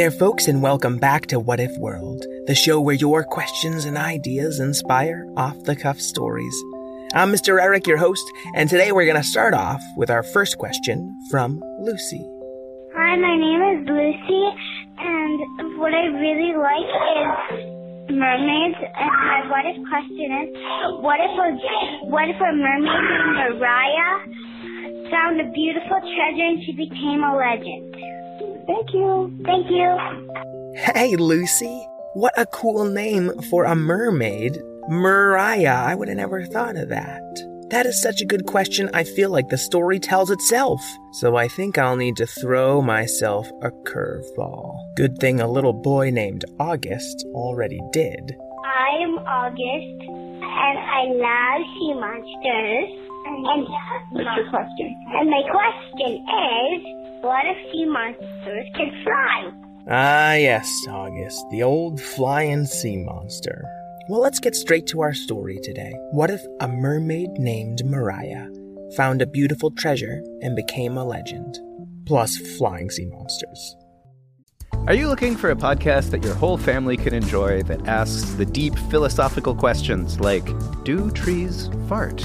There, folks, and welcome back to What If World, the show where your questions and ideas inspire off the cuff stories. I'm Mr. Eric, your host, and today we're going to start off with our first question from Lucy. Hi, my name is Lucy, and what I really like is mermaids. And my what if question is, what if a what if a mermaid named Mariah found a beautiful treasure and she became a legend? Thank you. Thank you. Hey, Lucy. What a cool name for a mermaid. Mariah. I would have never thought of that. That is such a good question. I feel like the story tells itself. So I think I'll need to throw myself a curveball. Good thing a little boy named August already did. I'm August, and I love sea monsters. And what's your question? And my question is, what if sea monsters can fly? Ah, yes, August, the old flying sea monster. Well, let's get straight to our story today. What if a mermaid named Mariah found a beautiful treasure and became a legend? Plus, flying sea monsters. Are you looking for a podcast that your whole family can enjoy that asks the deep philosophical questions like Do trees fart?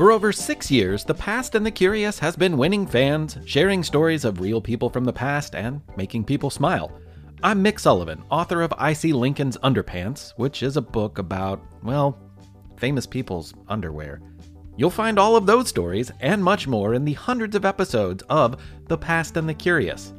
For over six years, The Past and the Curious has been winning fans, sharing stories of real people from the past, and making people smile. I'm Mick Sullivan, author of I See Lincoln's Underpants, which is a book about, well, famous people's underwear. You'll find all of those stories and much more in the hundreds of episodes of The Past and the Curious.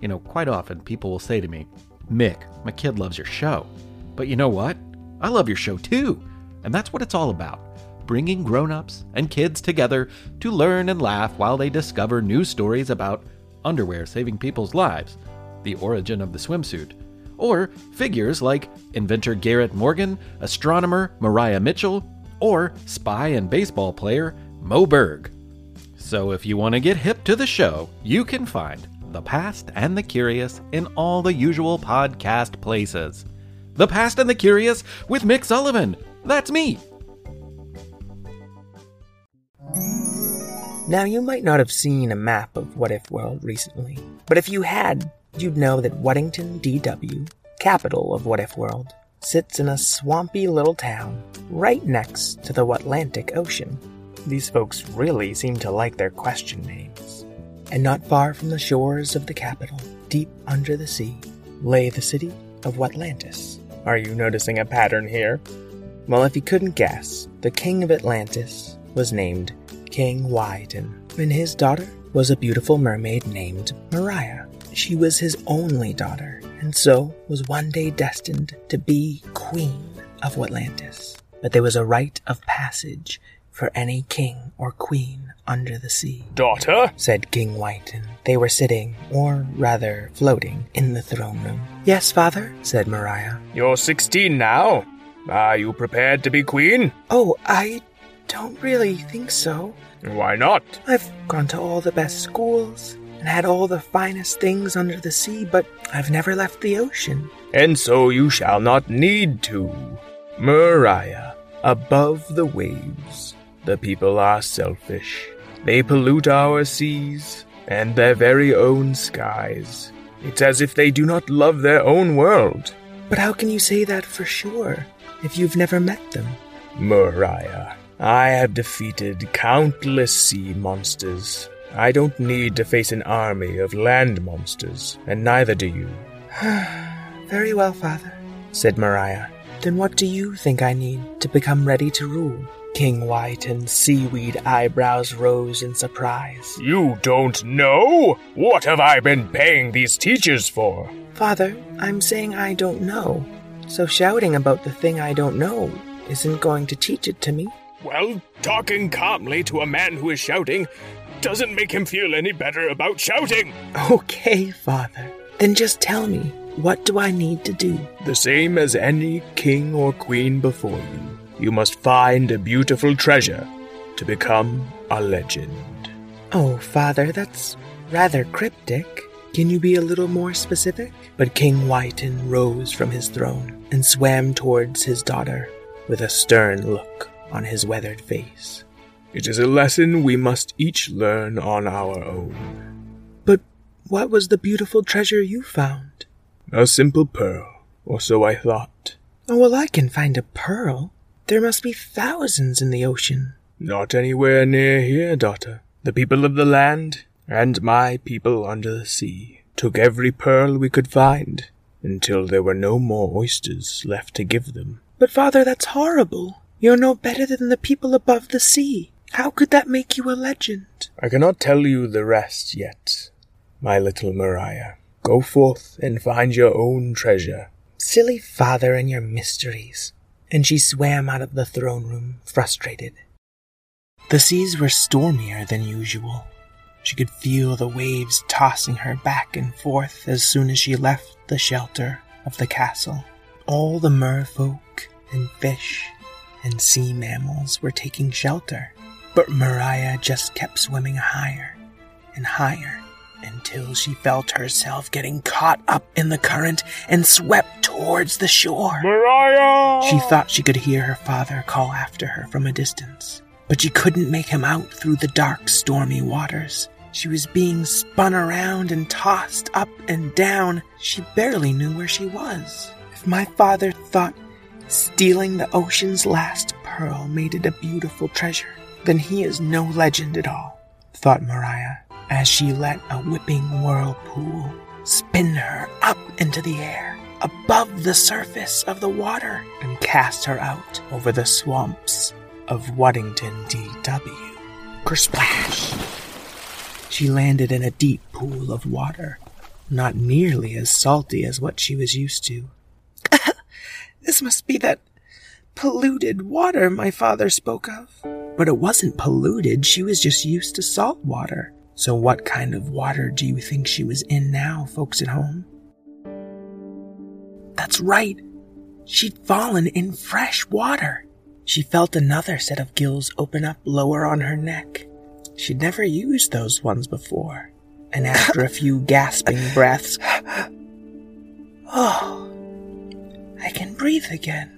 You know, quite often people will say to me, Mick, my kid loves your show. But you know what? I love your show too. And that's what it's all about bringing grown ups and kids together to learn and laugh while they discover new stories about underwear saving people's lives, the origin of the swimsuit, or figures like inventor Garrett Morgan, astronomer Maria Mitchell, or spy and baseball player Moe Berg. So if you want to get hip to the show, you can find The Past and the Curious in all the usual podcast places. The Past and the Curious with Mick Sullivan. That's me. Now, you might not have seen a map of What If World recently, but if you had, you'd know that Weddington, DW, capital of What If World, sits in a swampy little town right next to the Atlantic Ocean. These folks really seem to like their question names. And not far from the shores of the capital, deep under the sea, lay the city of Atlantis. Are you noticing a pattern here? Well, if you couldn't guess, the king of Atlantis was named King Wyton, and his daughter was a beautiful mermaid named Mariah. She was his only daughter, and so was one day destined to be queen of Atlantis. But there was a rite of passage for any king or queen under the sea. Daughter? said King Wyton. They were sitting, or rather floating, in the throne room. Yes, father, said Mariah. You're 16 now. Are you prepared to be queen? Oh, I don't really think so. Why not? I've gone to all the best schools and had all the finest things under the sea, but I've never left the ocean. And so you shall not need to. Mariah, above the waves, the people are selfish. They pollute our seas and their very own skies. It's as if they do not love their own world. But how can you say that for sure if you've never met them? Mariah, I have defeated countless sea monsters. I don't need to face an army of land monsters, and neither do you. Very well, Father, said Mariah. Then what do you think I need to become ready to rule? King Wyton's seaweed eyebrows rose in surprise. You don't know? What have I been paying these teachers for? Father, I'm saying I don't know. So shouting about the thing I don't know isn't going to teach it to me. Well, talking calmly to a man who is shouting doesn't make him feel any better about shouting. Okay, Father. Then just tell me, what do I need to do? The same as any king or queen before you. You must find a beautiful treasure to become a legend. Oh, Father, that's rather cryptic. Can you be a little more specific? But King Wyton rose from his throne and swam towards his daughter with a stern look on his weathered face. It is a lesson we must each learn on our own. But what was the beautiful treasure you found? A simple pearl, or so I thought. Oh, well, I can find a pearl. There must be thousands in the ocean. Not anywhere near here, daughter. The people of the land, and my people under the sea, took every pearl we could find, until there were no more oysters left to give them. But, Father, that's horrible. You're no better than the people above the sea. How could that make you a legend? I cannot tell you the rest yet, my little Mariah. Go forth and find your own treasure. Silly father and your mysteries. And she swam out of the throne room, frustrated. The seas were stormier than usual. She could feel the waves tossing her back and forth as soon as she left the shelter of the castle. All the merfolk and fish and sea mammals were taking shelter. But Mariah just kept swimming higher and higher until she felt herself getting caught up in the current and swept towards the shore. Mariah! She thought she could hear her father call after her from a distance, but she couldn't make him out through the dark, stormy waters. She was being spun around and tossed up and down. She barely knew where she was. If my father thought stealing the ocean's last pearl made it a beautiful treasure, then he is no legend at all, thought Mariah, as she let a whipping whirlpool spin her up into the air, above the surface of the water, and cast her out over the swamps of Waddington DW. Kersplash! She landed in a deep pool of water, not nearly as salty as what she was used to. This must be that polluted water my father spoke of. But it wasn't polluted, she was just used to salt water. So, what kind of water do you think she was in now, folks at home? That's right. She'd fallen in fresh water. She felt another set of gills open up lower on her neck. She'd never used those ones before. And after a few gasping breaths, oh, breathe again.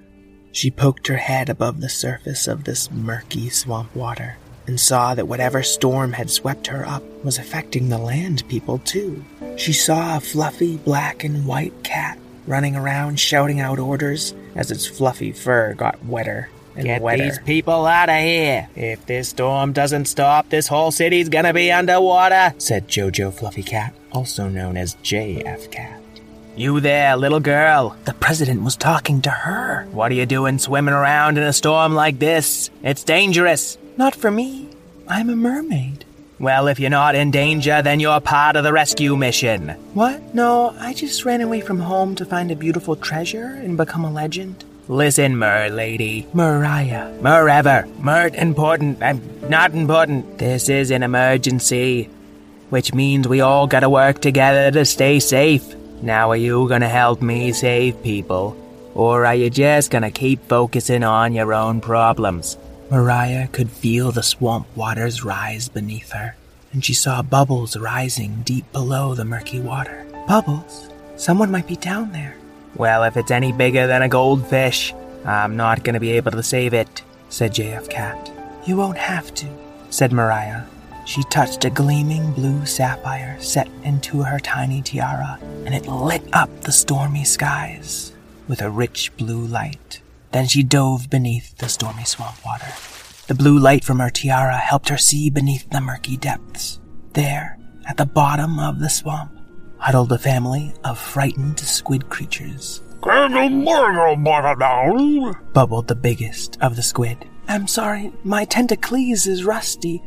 She poked her head above the surface of this murky swamp water and saw that whatever storm had swept her up was affecting the land people too. She saw a fluffy black and white cat running around shouting out orders as its fluffy fur got wetter and Get wetter. these people out of here. If this storm doesn't stop, this whole city's gonna be underwater. said Jojo Fluffy Cat, also known as JF Cat. You there, little girl. The president was talking to her. What are you doing swimming around in a storm like this? It's dangerous. Not for me. I'm a mermaid. Well, if you're not in danger, then you're part of the rescue mission. What? No, I just ran away from home to find a beautiful treasure and become a legend. Listen, Mer lady. Mariah. Merever. Mert important. I'm not important. This is an emergency. Which means we all gotta work together to stay safe. Now are you gonna help me save people? Or are you just gonna keep focusing on your own problems? Mariah could feel the swamp waters rise beneath her, and she saw bubbles rising deep below the murky water. Bubbles? Someone might be down there. Well, if it's any bigger than a goldfish, I'm not gonna be able to save it, said JF Cat. You won't have to, said Mariah. She touched a gleaming blue sapphire set into her tiny tiara, and it lit up the stormy skies with a rich blue light. Then she dove beneath the stormy swamp water. The blue light from her tiara helped her see beneath the murky depths. There, at the bottom of the swamp, huddled a family of frightened squid creatures. Bubbled the biggest of the squid. I'm sorry, my tentacles is rusty.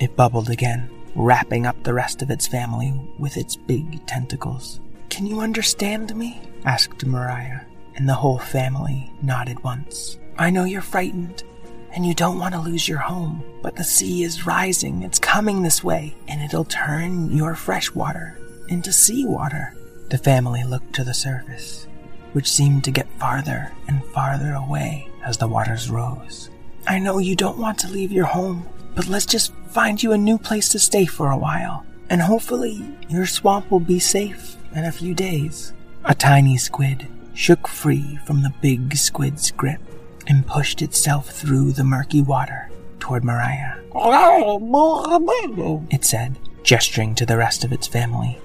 It bubbled again, wrapping up the rest of its family with its big tentacles. Can you understand me? asked Mariah, and the whole family nodded once. I know you're frightened, and you don't want to lose your home, but the sea is rising. It's coming this way, and it'll turn your fresh water into seawater. The family looked to the surface, which seemed to get farther and farther away as the waters rose. I know you don't want to leave your home, but let's just find you a new place to stay for a while, and hopefully your swamp will be safe in a few days. A tiny squid shook free from the big squid's grip and pushed itself through the murky water toward Mariah. It said, gesturing to the rest of its family.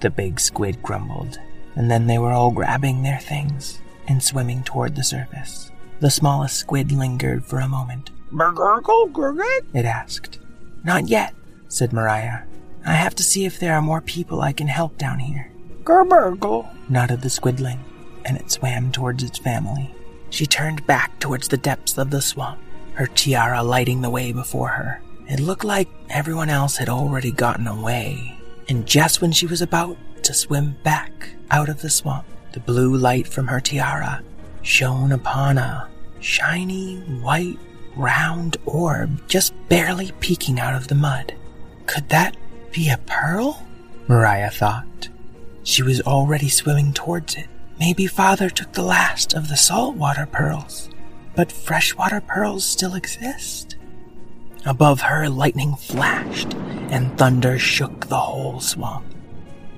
The big squid grumbled, and then they were all grabbing their things and swimming toward the surface. The smallest squid lingered for a moment. Gurgurgle, Gurgit? It asked. Not yet, said Mariah. I have to see if there are more people I can help down here. Gurgle, nodded the squidling, and it swam towards its family. She turned back towards the depths of the swamp, her tiara lighting the way before her. It looked like everyone else had already gotten away, and just when she was about to swim back out of the swamp, the blue light from her tiara shone upon a shiny, white, round orb just barely peeking out of the mud. Could that be a pearl? Mariah thought. She was already swimming towards it. Maybe father took the last of the saltwater pearls, but freshwater pearls still exist. Above her, lightning flashed and thunder shook the whole swamp.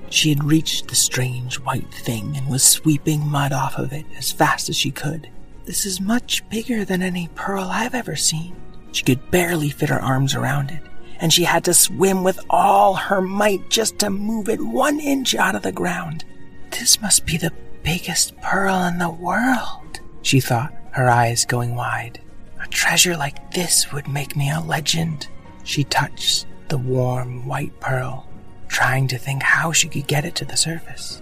She had reached the strange white thing and was sweeping mud off of it as fast as she could. This is much bigger than any pearl I've ever seen. She could barely fit her arms around it, and she had to swim with all her might just to move it one inch out of the ground. This must be the biggest pearl in the world, she thought, her eyes going wide. A treasure like this would make me a legend. She touched the warm white pearl, trying to think how she could get it to the surface.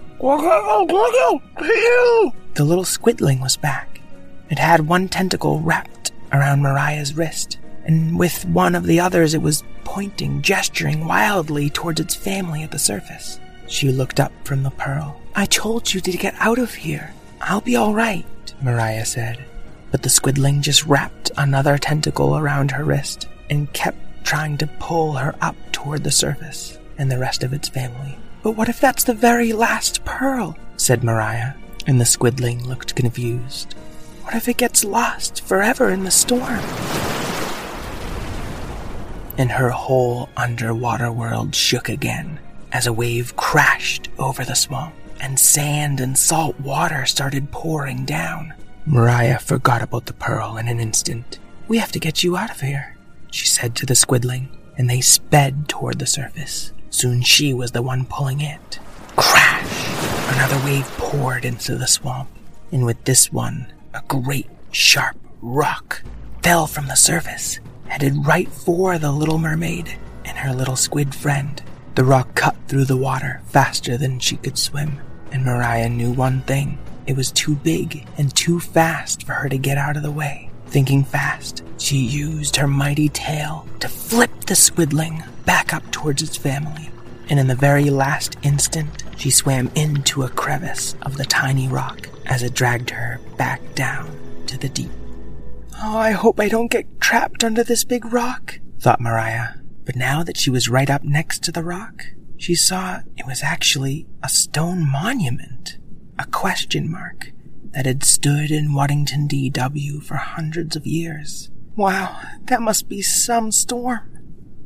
The little squidling was back. It had one tentacle wrapped around Mariah's wrist, and with one of the others it was pointing, gesturing wildly towards its family at the surface. She looked up from the pearl. I told you to get out of here. I'll be all right, Mariah said. But the squidling just wrapped another tentacle around her wrist and kept trying to pull her up toward the surface and the rest of its family. But what if that's the very last pearl? said Mariah, and the squidling looked confused. What if it gets lost forever in the storm? And her whole underwater world shook again as a wave crashed over the swamp and sand and salt water started pouring down. Mariah forgot about the pearl in an instant. We have to get you out of here, she said to the squidling, and they sped toward the surface. Soon she was the one pulling it. Crash! Another wave poured into the swamp, and with this one, a great, sharp rock fell from the surface, headed right for the little mermaid and her little squid friend. The rock cut through the water faster than she could swim, and Mariah knew one thing. It was too big and too fast for her to get out of the way. Thinking fast, she used her mighty tail to flip the squidling back up towards its family. And in the very last instant, she swam into a crevice of the tiny rock as it dragged her back down to the deep. Oh, I hope I don't get trapped under this big rock, thought Mariah. But now that she was right up next to the rock, she saw it was actually a stone monument, a question mark that had stood in Waddington DW for hundreds of years. Wow, that must be some storm.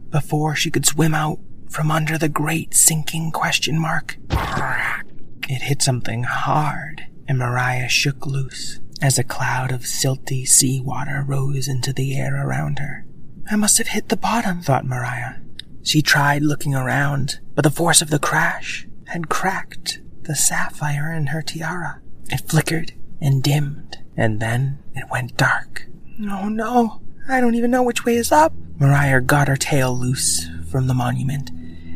Before she could swim out from under the great sinking question mark, it hit something hard, and Mariah shook loose as a cloud of silty seawater rose into the air around her. I must have hit the bottom, thought Mariah. She tried looking around, but the force of the crash had cracked the sapphire in her tiara. It flickered and dimmed, and then it went dark. Oh no, I don't even know which way is up. Mariah got her tail loose from the monument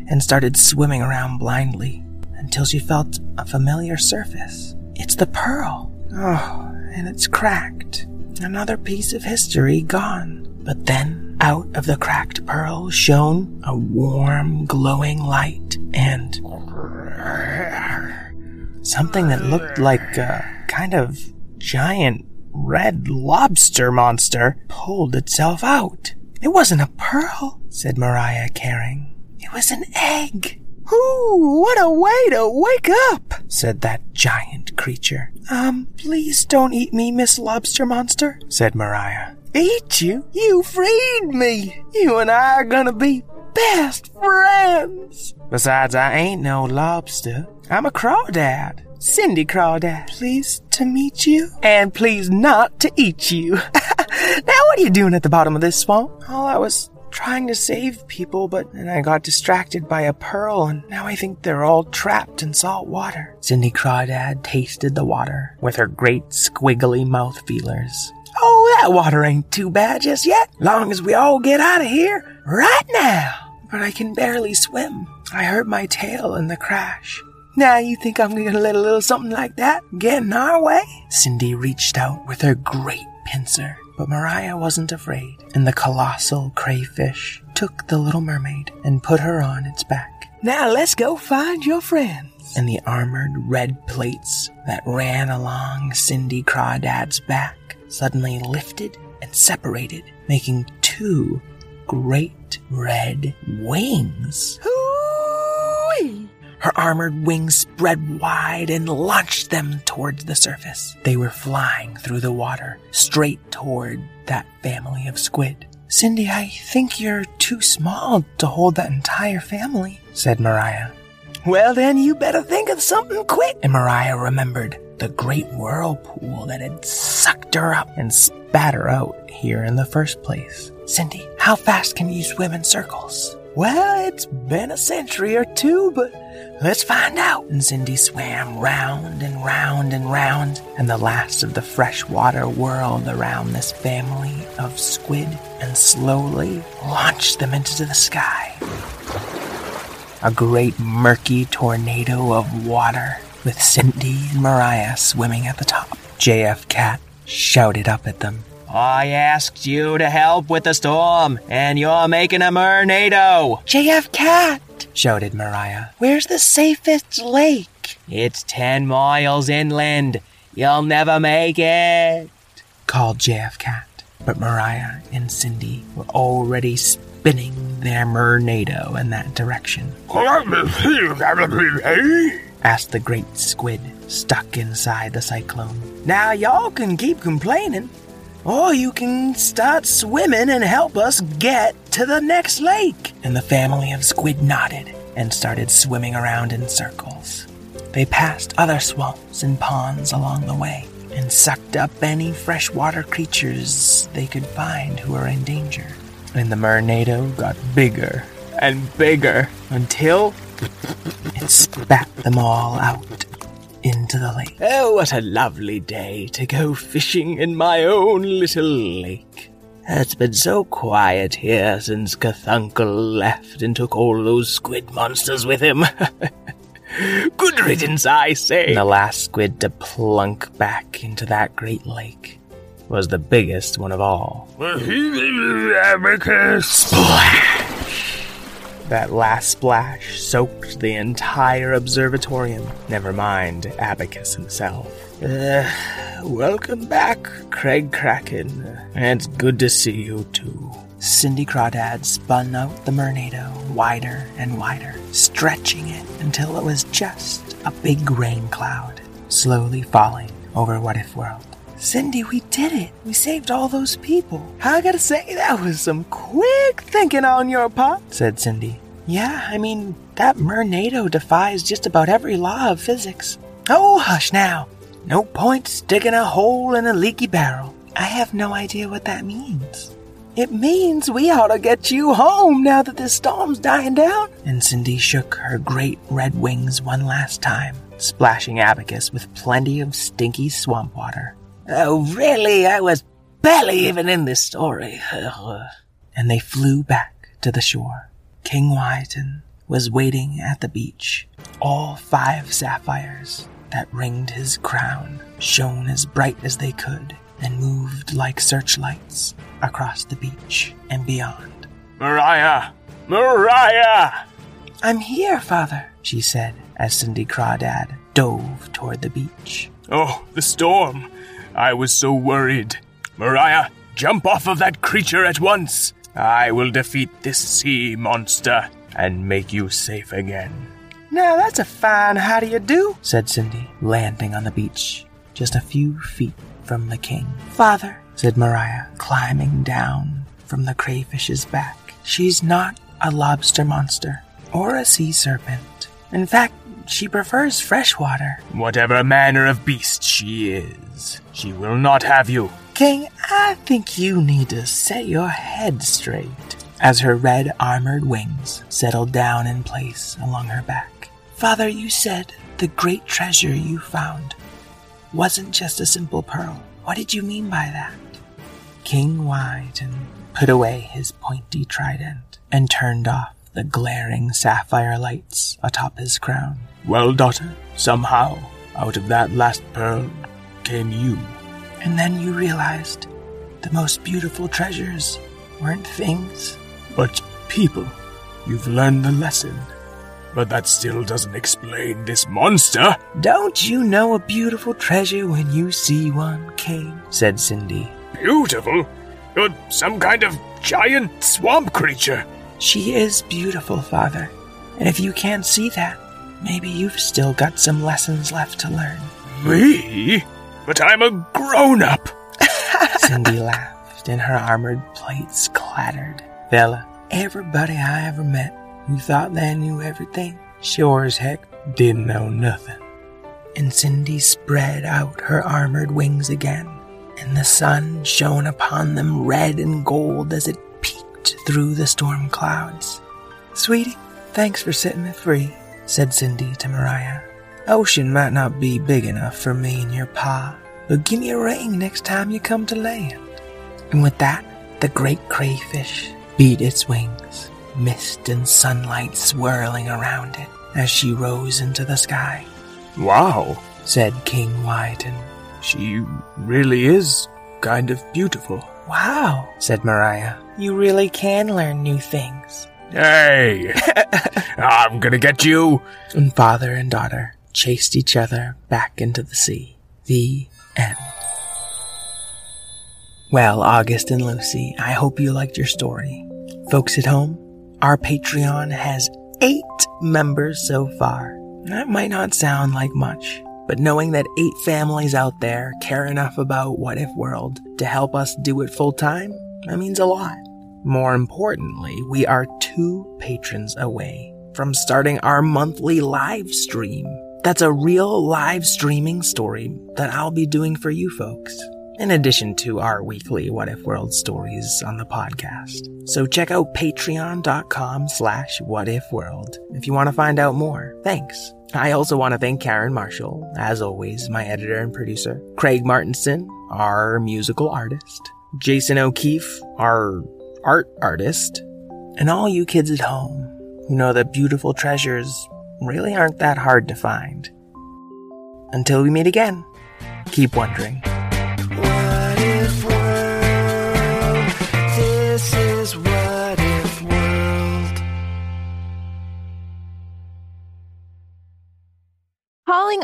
and started swimming around blindly until she felt a familiar surface. It's the pearl. Oh, and it's cracked. Another piece of history gone. But then, out of the cracked pearl shone a warm, glowing light and something that looked like a kind of giant red lobster monster pulled itself out. It wasn't a pearl, said Mariah, caring. It was an egg. Ooh, what a way to wake up, said that giant creature. Um, please don't eat me, Miss Lobster Monster, said Mariah. Eat you? You freed me. You and I are gonna be best friends. Besides, I ain't no lobster. I'm a crawdad. Cindy Crawdad. Pleased to meet you. And pleased not to eat you. now what are you doing at the bottom of this swamp? Oh, I was trying to save people, but then I got distracted by a pearl, and now I think they're all trapped in salt water. Cindy Crawdad tasted the water with her great squiggly mouth feelers. Oh, that water ain't too bad just yet, long as we all get out of here right now. But I can barely swim. I hurt my tail in the crash. Now you think I'm gonna let a little something like that get in our way? Cindy reached out with her great pincer, but Mariah wasn't afraid, and the colossal crayfish took the little mermaid and put her on its back. Now let's go find your friends. And the armored red plates that ran along Cindy Crawdad's back suddenly lifted and separated, making two great red wings. Hoo-wee! Her armored wings spread wide and launched them towards the surface. They were flying through the water, straight toward that family of squid. Cindy, I think you're too small to hold that entire family, said Mariah. Well, then you better think of something quick. And Mariah remembered the great whirlpool that had sucked her up and spat her out here in the first place. Cindy, how fast can you swim in circles? Well, it's been a century or two, but let's find out. And Cindy swam round and round and round, and the last of the fresh water whirled around this family of squid and slowly launched them into the sky. A great murky tornado of water with Cindy and Mariah swimming at the top. JF Cat shouted up at them. I asked you to help with the storm, and you're making a mernado. JF Cat, shouted Mariah. Where's the safest lake? It's ten miles inland. You'll never make it, called JF Cat. But Mariah and Cindy were already spinning their mernado in that direction. asked the great squid stuck inside the cyclone. Now y'all can keep complaining, or you can start swimming and help us get to the next lake. And the family of squid nodded and started swimming around in circles. They passed other swamps and ponds along the way and sucked up any freshwater creatures they could find who were in danger. And the Mernado got bigger and bigger until it spat them all out into the lake. Oh, what a lovely day to go fishing in my own little lake. It's been so quiet here since Cthulhu left and took all those squid monsters with him. Good riddance, I say. And the last squid to plunk back into that great lake was the biggest one of all. Splash! That last splash soaked the entire observatorium, never mind Abacus himself. Uh, welcome back, Craig Kraken. It's good to see you too. Cindy Crawdad spun out the Mernado wider and wider, stretching it until it was just a big rain cloud, slowly falling over What If World. Cindy, we did it. We saved all those people. I gotta say, that was some quick thinking on your part, said Cindy. Yeah, I mean, that Mernado defies just about every law of physics. Oh, hush now. No point sticking a hole in a leaky barrel. I have no idea what that means. It means we ought to get you home now that this storm's dying down. And Cindy shook her great red wings one last time, splashing Abacus with plenty of stinky swamp water. Oh, really? I was barely even in this story. and they flew back to the shore. King Wyton was waiting at the beach. All five sapphires that ringed his crown shone as bright as they could and moved like searchlights across the beach and beyond. Mariah! Mariah! I'm here, father, she said as Cindy Crawdad dove toward the beach. Oh, the storm! I was so worried. Mariah, jump off of that creature at once! I will defeat this sea monster and make you safe again. Now that's a fine how do you do, said Cindy, landing on the beach just a few feet from the king. Father, said Mariah, climbing down from the crayfish's back. She's not a lobster monster or a sea serpent. In fact, she prefers fresh water. Whatever manner of beast she is, she will not have you. King, I think you need to set your head straight. As her red armored wings settled down in place along her back. Father, you said the great treasure you found wasn't just a simple pearl. What did you mean by that? King Wyton put away his pointy trident and turned off the glaring sapphire lights atop his crown. Well, daughter, somehow, out of that last pearl came you. And then you realized the most beautiful treasures weren't things, but people. You've learned the lesson. But that still doesn't explain this monster. Don't you know a beautiful treasure when you see one, King? said Cindy. Beautiful? You're some kind of giant swamp creature. She is beautiful, Father. And if you can't see that, maybe you've still got some lessons left to learn. Me? But I'm a grown up. Cindy laughed, and her armored plates clattered. Bella, everybody I ever met who thought they knew everything, sure as heck didn't know nothing. And Cindy spread out her armored wings again, and the sun shone upon them red and gold as it peeked through the storm clouds. Sweetie, thanks for setting me free, said Cindy to Mariah. Ocean might not be big enough for me and your pa, but give me a ring next time you come to land. And with that, the great crayfish beat its wings, mist and sunlight swirling around it as she rose into the sky. Wow, said King Wyton. She really is kind of beautiful. Wow, said Mariah. You really can learn new things. Hey, I'm gonna get you. And father and daughter chased each other back into the sea. The end. Well, August and Lucy, I hope you liked your story. Folks at home, our Patreon has eight members so far. That might not sound like much, but knowing that eight families out there care enough about What If World to help us do it full time, that means a lot. More importantly, we are two patrons away from starting our monthly live stream. That's a real live streaming story that I'll be doing for you folks in addition to our weekly What If World stories on the podcast. So check out patreon.com slash whatifworld if you want to find out more. Thanks. I also want to thank Karen Marshall, as always, my editor and producer, Craig Martinson, our musical artist, Jason O'Keefe, our art artist, and all you kids at home who know that beautiful treasures really aren't that hard to find. Until we meet again, keep wondering.